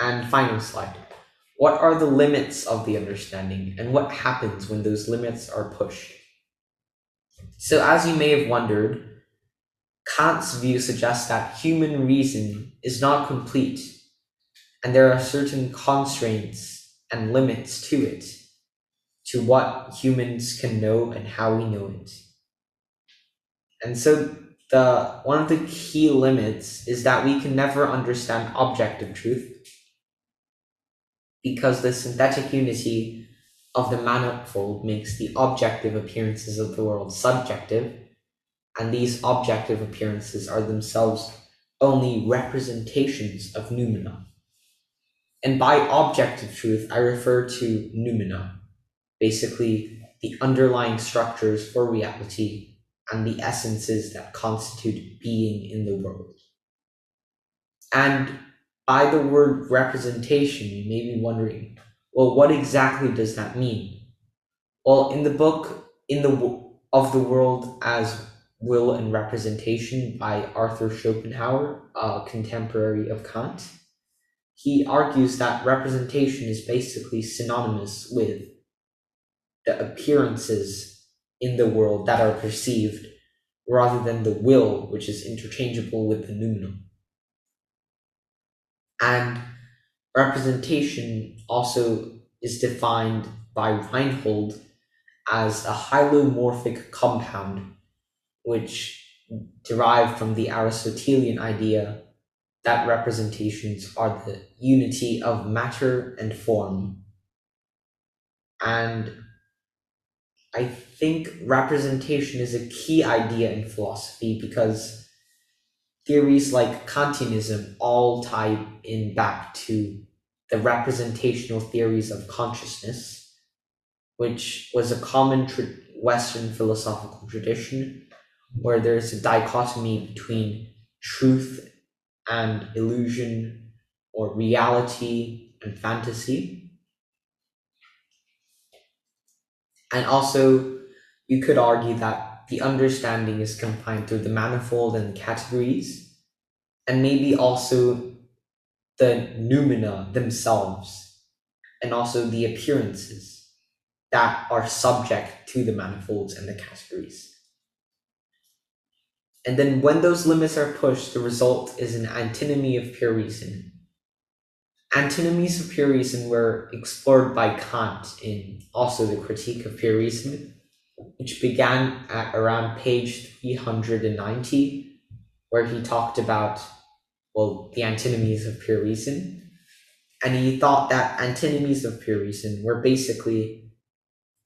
And final slide. What are the limits of the understanding and what happens when those limits are pushed? So, as you may have wondered, Kant's view suggests that human reason is not complete and there are certain constraints and limits to it, to what humans can know and how we know it. And so the one of the key limits is that we can never understand objective truth because the synthetic unity of the manifold makes the objective appearances of the world subjective, and these objective appearances are themselves only representations of noumena. And by objective truth, I refer to noumena, basically the underlying structures for reality and the essences that constitute being in the world. And by the word representation, you may be wondering, well, what exactly does that mean? Well, in the book in the of the world as will and representation by Arthur Schopenhauer, a contemporary of Kant, he argues that representation is basically synonymous with the appearances in the world that are perceived rather than the will, which is interchangeable with the noumenon. And representation also is defined by Reinhold as a hylomorphic compound, which derived from the Aristotelian idea that representations are the unity of matter and form. And I think representation is a key idea in philosophy because theories like Kantianism all tie in back to the representational theories of consciousness, which was a common tra- Western philosophical tradition where there's a dichotomy between truth and illusion or reality and fantasy. And also, you could argue that the understanding is confined through the manifold and categories, and maybe also the noumena themselves, and also the appearances that are subject to the manifolds and the categories. And then when those limits are pushed, the result is an antinomy of pure reason. Antinomies of pure reason were explored by Kant in also the Critique of Pure Reason, which began at around page 390, where he talked about, well, the antinomies of pure reason. And he thought that antinomies of pure reason were basically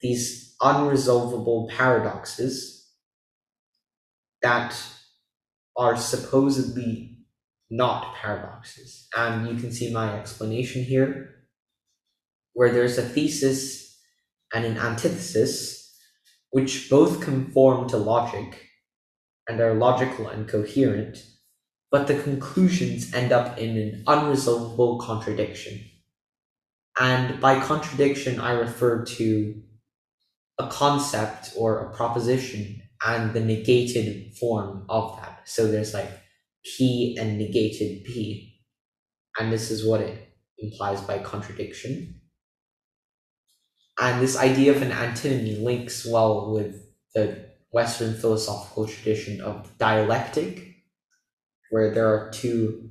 these unresolvable paradoxes that are supposedly not paradoxes. And you can see my explanation here, where there's a thesis and an antithesis, which both conform to logic and are logical and coherent, but the conclusions end up in an unresolvable contradiction. And by contradiction, I refer to a concept or a proposition and the negated form of that. So there's like P and negated P. And this is what it implies by contradiction. And this idea of an antinomy links well with the Western philosophical tradition of dialectic, where there are two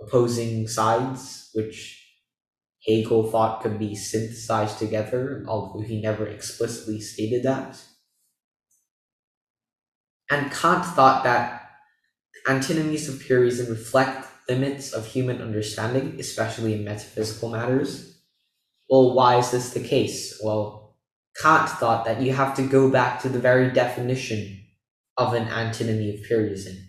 opposing sides, which Hegel thought could be synthesized together, although he never explicitly stated that. And Kant thought that antinomies of reason reflect limits of human understanding, especially in metaphysical matters. Well, why is this the case? Well, Kant thought that you have to go back to the very definition of an antinomy of pure reason.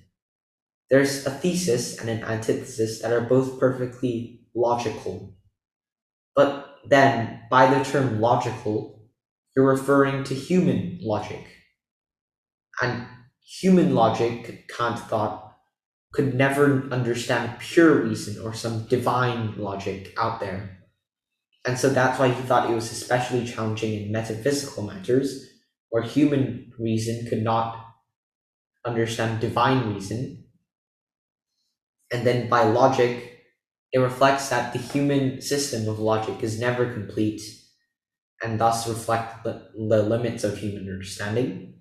There's a thesis and an antithesis that are both perfectly logical. But then, by the term logical, you're referring to human logic. And human logic, Kant thought, could never understand pure reason or some divine logic out there. And so that's why he thought it was especially challenging in metaphysical matters, where human reason could not understand divine reason. And then by logic, It reflects that the human system of logic is never complete and thus reflect the, the limits of human understanding.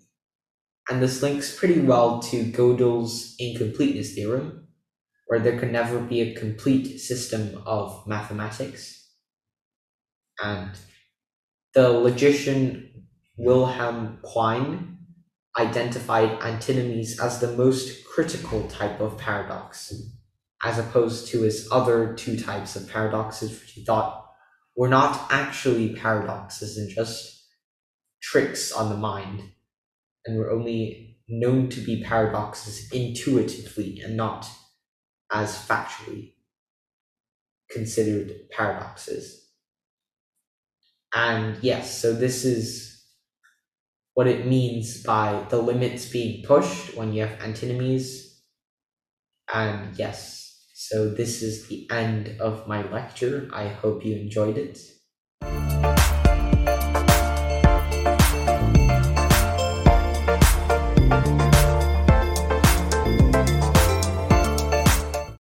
And this links pretty well to Gödel's incompleteness theorem, where there can never be a complete system of mathematics. And the logician Wilhelm Quine identified antinomies as the most critical type of paradox, as opposed to his other two types of paradoxes, which he thought were not actually paradoxes and just tricks on the mind, and were only known to be paradoxes intuitively and not as factually considered paradoxes. And yes, so this is what it means by the limits being pushed when you have antinomies. And yes, so this is the end of my lecture. I hope you enjoyed it.